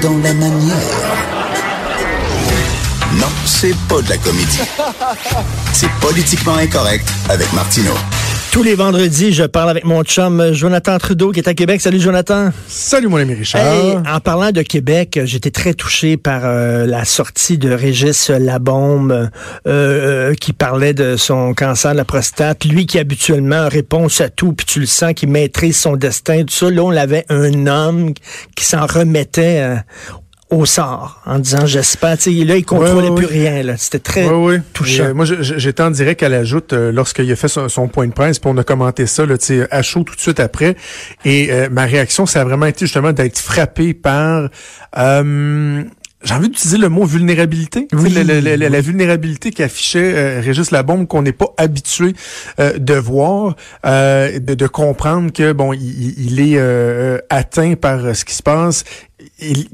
dans la manière. Non, c'est pas de la comédie. C'est politiquement incorrect avec Martineau. Tous les vendredis, je parle avec mon chum Jonathan Trudeau qui est à Québec. Salut Jonathan. Salut mon ami Richard. Hey, en parlant de Québec, j'étais très touché par euh, la sortie de Régis Labombe euh, euh, qui parlait de son cancer de la prostate. Lui qui habituellement répond à tout, puis tu le sens qu'il maîtrise son destin. Tout ça, là, on avait un homme qui s'en remettait euh, au sort en disant j'espère. Tu sais, là, il contrôlait Ouais, ouais, plus ouais. rien. Là. C'était très oui. touchant. Euh, moi, j'étais en direct à la joute euh, lorsqu'il a fait son, son point de presse, puis on a commenté ça là, à chaud tout de suite après. Et euh, ma réaction, ça a vraiment été justement d'être frappé par... euh, j'ai envie d'utiliser le mot vulnérabilité. Oui. la vulnérabilité qu'affichait euh, Régis Labombe, qu'on n'est pas habitué euh, de voir, euh, de, de comprendre que bon, il, il- est atteint par ce qui se passe. Il,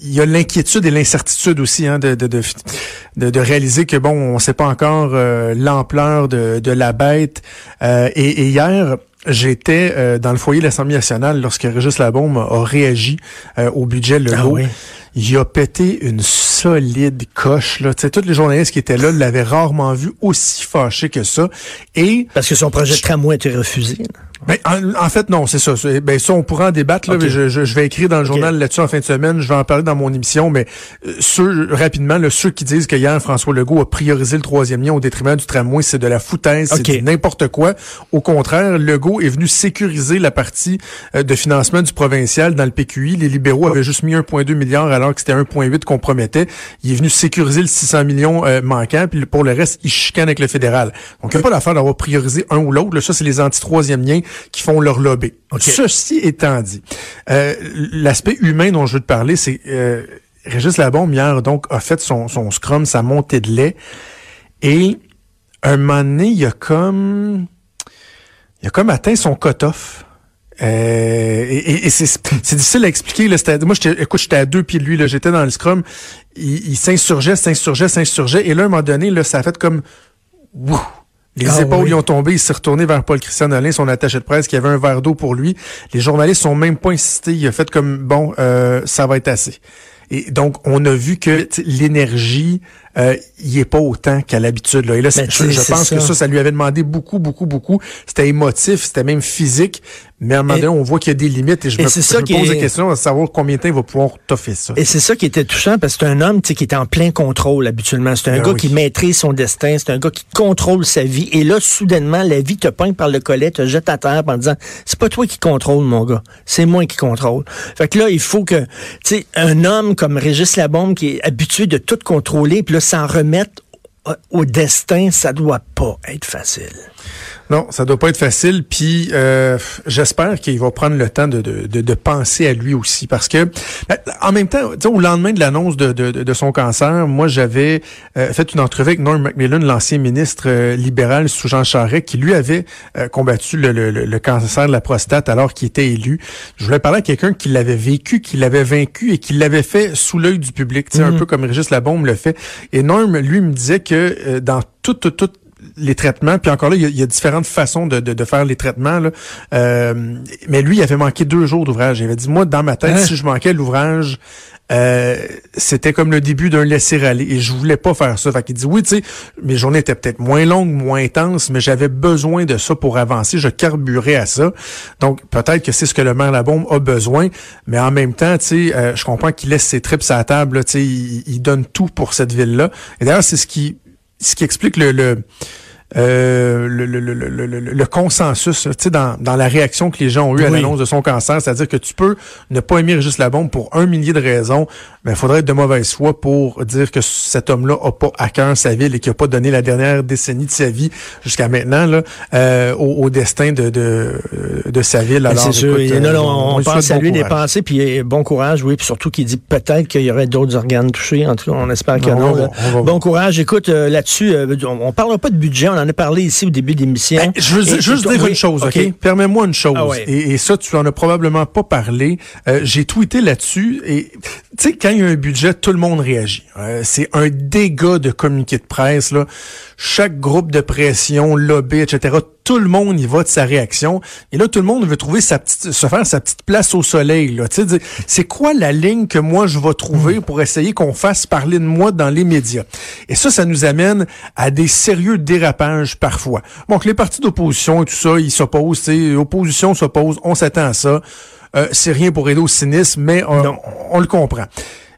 il y a l'inquiétude et l'incertitude aussi hein, de, de, de, de, réaliser que bon, on ne sait pas encore euh, l'ampleur de, de la bête. Euh, et, et hier, j'étais euh, dans le foyer de l'Assemblée nationale lorsque Régis Labaume a réagi euh, au budget Legault. Ah oui. Il a pété une solide coche. Là. Tu sais, tous les journalistes qui étaient là l'avaient rarement vu aussi fâché que ça. Et Parce que son projet de tramway a été refusé. ben, en, en fait, non, c'est ça. Ben, ça, on pourra en débattre. Là, mais je, je- je vais écrire dans le journal là-dessus en fin de semaine. Je vais en parler dans mon émission. Mais euh, ceux, rapidement, là, ceux qui disent que hier, François Legault a priorisé le troisième lien au détriment du tramway, c'est de la foutaise, c'est n'importe quoi. Au contraire, Legault est venu sécuriser la partie euh, de financement du provincial dans le PQI. Les libéraux avaient juste mis 1,2 milliard alors que c'était 1,8 qu'on promettait. Il est venu sécuriser le 600 millions euh, manquant. Puis pour le reste, il chicane avec le fédéral. Donc, il n'y a pas d'affaire d'avoir priorisé un ou l'autre. Ça, c'est les anti-troisième liens qui font leur lobby. Ceci étant dit, euh, l'aspect humain dont je veux te parler, c'est euh, Régis Labombe hier donc a fait son, son scrum, sa montée de lait, et un moment donné, il a comme il a comme atteint son cut-off. Euh, et et- et c'est difficile à expliquer. Là, moi, écoute, j'étais à deux pieds de lui. là, J'étais dans le scrum. Il, il s'insurgeait, s'insurgeait, s'insurgeait. Et là, à un moment donné, là, ça a fait comme... Les Ah épaules oui. lui ont tombé. Il s'est retourné vers Paul-Christian Nolin, son attaché de presse, qui avait un verre d'eau pour lui. Les journalistes sont même pas insistés. Il a fait comme, bon, euh, ça va être assez. Et donc, on a vu que l'énergie, euh, il est pas autant qu'à l'habitude. Là. Et là, Ben, je, je pense que ça, ça lui avait demandé beaucoup, beaucoup, beaucoup. C'était émotif, c'était même physique. Mais à un moment donné, on voit qu'il y a des limites. Et je et me, je me pose est- la question de savoir combien de temps il va pouvoir toffer ça. Et c'est ça qui était touchant parce que c'est un homme qui était en plein contrôle habituellement. C'est un Ben gars oui. qui maîtrise son destin, c'est un gars qui contrôle sa vie. Et là, soudainement, la vie te pogne par le collet, te jette à terre en disant c'est pas toi qui contrôle, mon gars, c'est moi qui contrôle. Fait que là, il faut que, tu sais, un homme comme Régis Labombe qui est habitué de tout contrôler, puis là, s'en remettre au- au destin, ça doit pas être facile. Non, ça doit pas être facile. Puis euh, j'espère qu'il va prendre le temps de, de, de, de penser à lui aussi, parce que ben, en même temps, tu sais, au lendemain de l'annonce de, de, de son cancer, moi j'avais euh, fait une entrevue avec Norm Macmillan, l'ancien ministre euh, libéral sous Jean Charest, qui lui avait euh, combattu le, le, le- cancer de la prostate alors qu'il était élu. Je voulais parler à quelqu'un qui l'avait vécu, qui l'avait vaincu et qui l'avait fait sous l'œil du public, tu sais, un peu comme Régis Labombe le fait. Et Norm, lui, me disait que euh, dans toute, toute, toute les traitements, puis encore là, il y a, il y a différentes façons de, de, de faire les traitements. Là. Euh, mais lui, il avait manqué deux jours d'ouvrage. Il avait dit, moi, dans ma tête, Hein? si je manquais l'ouvrage, euh, c'était comme le début d'un laisser-aller. Et je voulais pas faire ça. Fait qu'il dit, oui, tu sais, mes journées étaient peut-être moins longues, moins intenses, mais j'avais besoin de ça pour avancer. Je carburais à ça. Donc, peut-être que c'est ce que le maire Labombe a besoin. Mais en même temps, tu sais, euh, je comprends qu'il laisse ses trips à la table. Tu sais, il, il donne tout pour cette ville-là. Et d'ailleurs, c'est ce qui ce qui explique le, le euh, le, le, le, le, le- le consensus tu sais, dans, dans la réaction que les gens ont eue à Oui. l'annonce de son cancer, c'est-à-dire que tu peux ne pas aimer Régis Labombe pour un millier de raisons, mais il faudrait être de mauvaise foi pour dire que cet homme-là a pas à cœur sa ville et qu'il a pas donné la dernière décennie de sa vie jusqu'à maintenant là, euh, au, au destin de, de, de sa ville. Ben, Alors, c'est sûr. écoute, Et là, euh, là, on, on pense à lui des pensées, puis euh, bon courage, oui, puis surtout qu'il dit peut-être qu'il y aurait d'autres organes touchés. En tout cas, on espère que non. voir, là. on va voir. Bon courage. Écoute, euh, là-dessus, euh, on, on parlera pas de budget, on en a parlé ici au début de l'émission. Ben, je veux juste dire une chose, OK? OK? Permets-moi une chose. Ah ouais. et, et ça, tu en as probablement pas parlé. Euh, J'ai tweeté là-dessus. Et tu sais, quand il y a un budget, tout le monde réagit. Euh, C'est un dégât de communiqué de presse. Là. Chaque groupe de pression, lobby, etc., tout le monde y va de sa réaction. Et là, tout le monde veut trouver sa petite, se faire sa petite place au soleil. Là. C'est quoi la ligne que moi je vais trouver pour essayer qu'on fasse parler de moi dans les médias? Et ça, ça nous amène à des sérieux dérapages parfois. Donc, les partis d'opposition et tout ça, ils s'opposent. L'opposition s'oppose, on s'attend à ça. Euh, c'est rien pour aider au cynisme, mais on le comprend.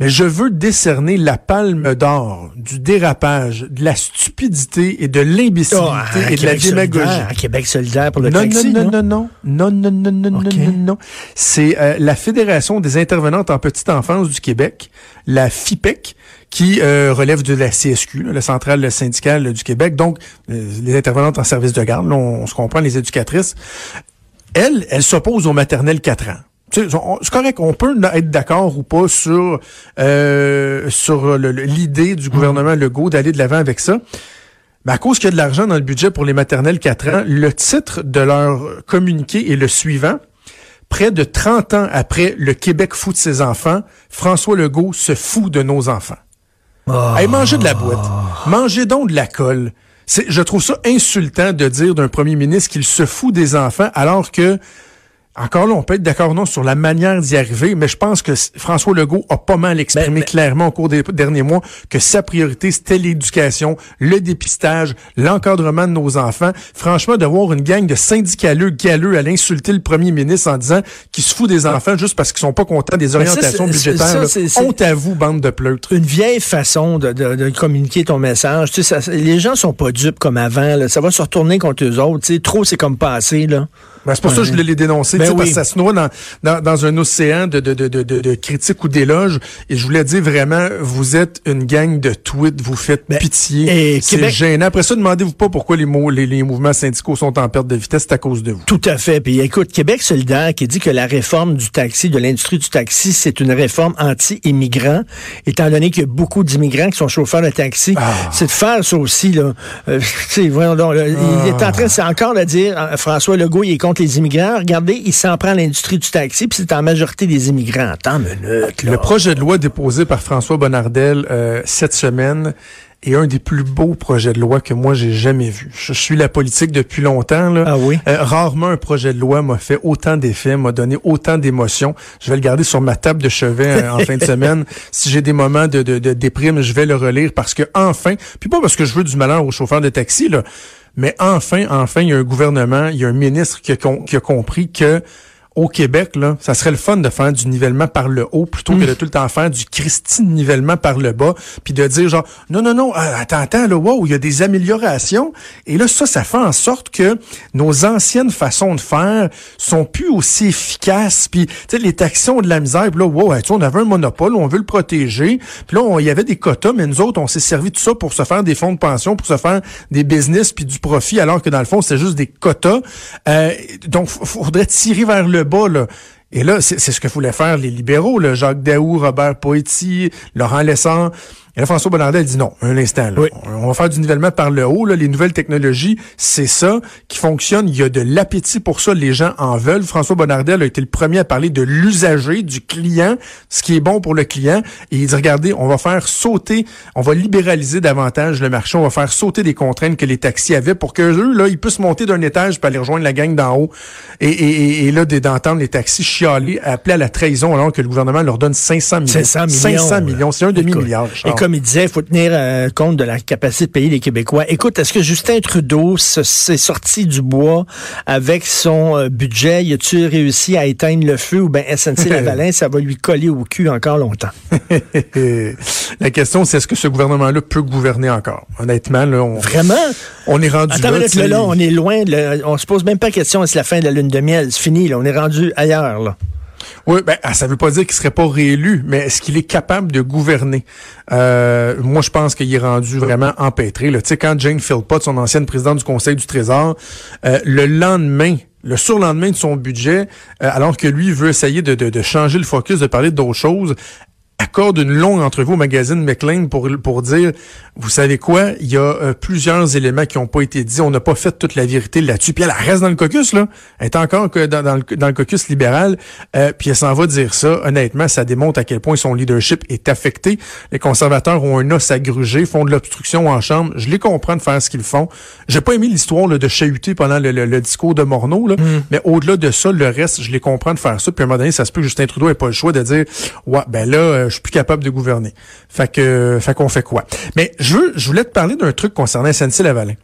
Mais je veux décerner la palme d'or du dérapage, de la stupidité et de l'imbécilité oh, et de la démagogie. À Québec solidaire pour le non, taxi, non, non, non, non, non, non, non, non, non, non, C'est euh, la Fédération des intervenantes en petite enfance du Québec, la FIPEC, qui euh, relève de la CSQ, la centrale syndicale du Québec, donc euh, les intervenantes en service de garde, on, se comprend, les éducatrices. Elles, elles s'opposent au maternel 4 ans c'est correct, on peut être d'accord ou pas sur euh, sur l'idée du gouvernement Legault d'aller de l'avant avec ça. Mais à cause qu'il y a de l'argent dans le budget pour les maternelles 4 ans, le titre de leur communiqué est le suivant. Près de 30 ans après le Québec fout de ses enfants, François Legault se fout de nos enfants. Oh. mangez de la boîte. Mangez donc de la colle. Je trouve ça insultant de dire d'un premier ministre qu'il se fout des enfants alors que encore là, on peut être d'accord non sur la manière d'y arriver, mais je pense que François Legault a pas mal exprimé clairement au cours des derniers mois que sa priorité, c'était l'éducation, le dépistage, l'encadrement de nos enfants. Franchement, de voir une gang de syndicaleux galeux à l'insulter le premier ministre en disant qu'il se fout des enfants juste parce qu'ils sont pas contents des orientations budgétaires. honte à vous, bande de pleutres. Une vieille façon de, de, communiquer ton message. Tu sais, ça, les gens sont pas dupes comme avant. Là. Ça va se retourner contre eux autres. Tu sais, trop, c'est comme passé. Là. Ben, c'est pour ça que je voulais les dénoncer, ben parce que ça se noie dans, dans, dans un océan de, de, de, de, de critiques ou d'éloges. Et je voulais dire vraiment, vous êtes une gang de tweets, vous faites ben, pitié. C'est gênant. Après ça, demandez-vous pas pourquoi les, mots, les, les, mouvements syndicaux sont en perte de vitesse, c'est à cause de vous. Tout à fait. Puis écoute, Québec solidaire qui dit que la réforme du taxi, de l'industrie du taxi, c'est une réforme anti-immigrant, étant donné qu'il y a beaucoup d'immigrants qui sont chauffeurs de taxi. Ah. C'est de faire ça aussi, là. Euh, voyons donc, Il est en train, c'est encore de dire, euh, François Legault, il est contre les immigrants. Regardez, il s'en prend à l'industrie du taxi, puis c'est en majorité des immigrants. Attends minute. Le projet de loi déposé par François Bonnardel euh, cette semaine est un des plus beaux projets de loi que moi j'ai jamais vu. Je suis la politique depuis longtemps. Là. Ah oui? Euh, rarement un projet de loi m'a fait autant d'effets, m'a donné autant d'émotions. Je vais le garder sur ma table de chevet euh, en fin de semaine. Si j'ai des moments de, de, de déprime, je vais le relire parce que enfin, puis pas parce que je veux du malheur aux chauffeurs de taxi là, mais enfin, enfin, il y a un gouvernement, il y a un ministre qui a, compris que au Québec, là, ça serait le fun de faire du nivellement par le haut plutôt que de tout le temps faire du Christine nivellement par le bas, puis de dire genre non non non, euh, attends attends là, wow, il y a des améliorations et là ça ça fait en sorte que nos anciennes façons de faire sont plus aussi efficaces, puis tu sais les taxis ont de la misère, puis là wow, on avait un monopole, on veut le protéger, puis là il y avait des quotas, mais nous autres on s'est servi de ça pour se faire des fonds de pension, pour se faire des business puis du profit, alors que dans le fond c'est juste des quotas. Euh, donc faudrait tirer vers le là. Et là, c'est ce que voulaient faire les libéraux, le Jacques Daou, Robert Poetti, Laurent Lessard. Et là, François Bonnardel dit non, un instant. Là. On va faire du nivellement par le haut. Là. Les nouvelles technologies, c'est ça qui fonctionne. Il y a de l'appétit pour ça. Les gens en veulent. François Bonnardel a été le premier à parler de l'usager, du client, ce qui est bon pour le client. Et il dit, regardez, on va faire sauter, on va libéraliser davantage le marché. On va faire sauter des contraintes que les taxis avaient pour qu'eux, là, ils puissent monter d'un étage pour aller rejoindre la gang d'en haut. Et, et, et là, d'entendre les taxis chialer, appeler à la trahison alors que le gouvernement leur donne 500 millions. 500 millions. 500 millions. C'est un demi-milliard comme il disait, il faut tenir euh, compte de la capacité de payer les Québécois. Écoute, est-ce que Justin Trudeau s'est sorti du bois avec son euh, budget? Y a-t-il réussi à éteindre le feu ou bien SNC Lavalin, ça va lui coller au cul encore longtemps? la question, c'est est-ce que ce gouvernement-là peut gouverner encore? Honnêtement, là, on... Vraiment? On est rendu Attends, là, là, on est loin. on se pose même pas la question est-ce la fin de la lune de miel? C'est fini, là. On est rendu ailleurs, là. Oui, ben ah, ça veut pas dire qu'il serait pas réélu, mais est-ce qu'il est capable de gouverner? Euh, Moi, je pense qu'il est rendu vraiment empêtré. Tu sais, quand Jane Philpott, son ancienne présidente du Conseil du Trésor, euh, le lendemain le surlendemain de son budget, euh, alors que lui veut essayer de, de, changer le focus, de parler d'autres choses, accorde une longue entrevue au magazine McLean pour, pour dire, vous savez quoi, il y a euh, plusieurs éléments qui n'ont pas été dits, on n'a pas fait toute la vérité là-dessus. Puis elle reste dans le caucus, là. Elle est encore dans, dans, le, dans le caucus libéral, euh, puis elle s'en va dire ça. Honnêtement, ça démontre à quel point son leadership est affecté. Les conservateurs ont un os à gruger, font de l'obstruction en chambre. Je les comprends de faire ce qu'ils font. J'ai pas aimé l'histoire de chahuter pendant le, le, discours de Morneau, là, mm. mais au-delà de ça, le reste, je les comprends de faire ça. Puis à un moment donné, ça se peut que Justin Trudeau ait pas le choix de dire, ouais, ben là, euh, je suis plus capable de gouverner. Fait que, fait qu'on fait quoi? Mais je veux, je voulais te parler d'un truc concernant SNC-Lavalin.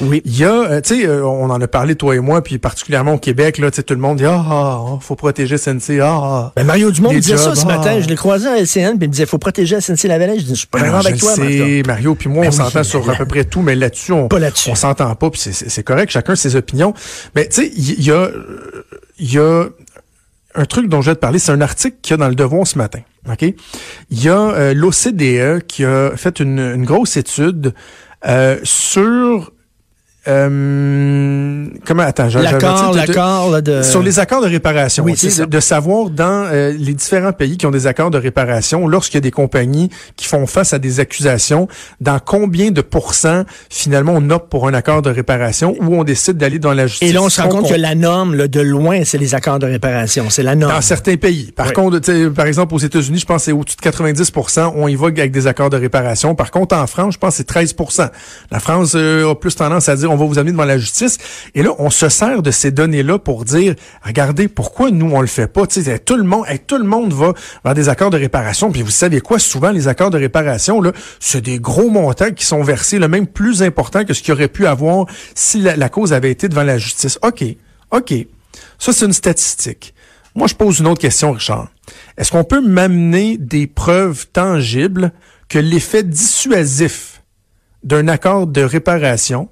Oui. Il y a, euh, tu sais, euh, on en a parlé toi et moi, puis particulièrement au Québec, là, tu sais, tout le monde dit ah, ah, ah faut protéger SNC, ah, ah. Ben Mario Dumont disait ça ce matin. Je l'ai croisé à LCN, puis il me disait faut protéger SNC Lavalin. Je dis je suis pas ben d'accord avec toi. Sais, Mario, puis moi, ben on s'entend sur à peu près tout, mais là-dessus, on, on s'entend pas, puis c'est correct, chacun ses opinions. Mais tu sais, il y, a, il y a un truc dont je vais te parler, c'est un article qu'il y a dans le Devoir ce matin. OK? Il y a euh, l'OCDE qui a fait une, une grosse étude euh, sur euh, comment attends, l'accord, l'accord de sur les accords de réparation, oui, de savoir dans euh, les différents pays qui ont des accords de réparation, lorsqu'il y a des compagnies qui font face à des accusations, dans combien de pourcents finalement on opte pour un accord de réparation ou on décide d'aller dans la justice? Et là on se rend compte que la norme, là, de loin, c'est les accords de réparation, c'est la norme. Dans certains pays. Par contre, par exemple aux États-Unis, je pense c'est au-dessus de 90 on y va avec des accords de réparation. Par contre, en France, je pense c'est 13% La France euh, a plus tendance à dire on va vous amener devant la justice. Et là, on se sert de ces données-là pour dire, regardez, pourquoi nous, on le fait pas? Tu sais, tout le monde, tout le monde va vers des accords de réparation. Puis vous savez quoi? Souvent, les accords de réparation, là, c'est des gros montants qui sont versés, le même plus important que ce qu'il aurait pu avoir si la, cause avait été devant la justice. OK. OK. Ça, c'est une statistique. Moi, je pose une autre question, Richard. Est-ce qu'on peut m'amener des preuves tangibles que l'effet dissuasif d'un accord de réparation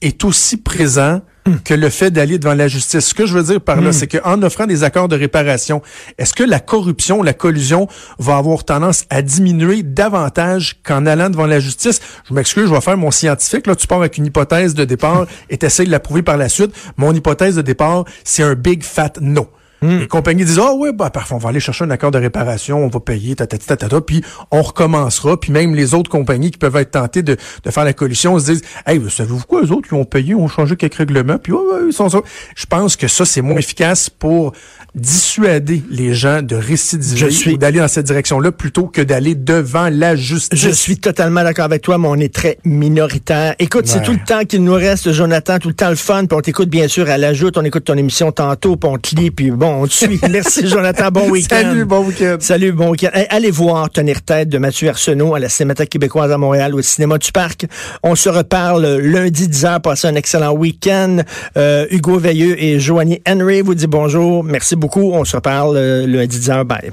est aussi présent que le fait d'aller devant la justice. Ce que je veux dire par là, hmm. c'est qu'en offrant des accords de réparation, est-ce que la corruption, la collusion va avoir tendance à diminuer davantage qu'en allant devant la justice? Je m'excuse, je vais faire mon scientifique. Là, tu pars avec une hypothèse de départ et tu essaies de la prouver par la suite. Mon hypothèse de départ, c'est un big fat no. Hmm. Les compagnies disent, ah oh, ouais, bah, parfois, on va aller chercher un accord de réparation, on va payer, ta, ta, ta, ta, puis on recommencera. Puis même les autres compagnies qui peuvent être tentées de, de faire la collision se disent, hey, vous savez-vous quoi, eux autres, qui ont payé, ont changé quelques règlements, puis ils sont ça. Je pense que ça, c'est moins efficace pour dissuader les gens de récidiver ou d'aller dans cette direction-là plutôt que d'aller devant la justice. Je suis totalement d'accord avec toi, mais on est très minoritaire. Écoute, c'est tout le temps qu'il nous reste, Jonathan, tout le temps le fun, puis on t'écoute bien sûr à l'ajoute, on écoute ton émission tantôt, puis on te lit, puis bon, on te suit. Merci, Jonathan, bon week-end. Salut, bon week-end. Salut, bon week-end. allez voir Tenir tête de Mathieu Arsenault à la Cinémathèque québécoise à Montréal, au cinéma du Parc. On se reparle lundi 10h, passez un excellent week-end. Euh, Hugo Veilleux et Joanie Henry vous dit bonjour. Merci beaucoup beaucoup. On se reparle euh, lundi 10h. Bye.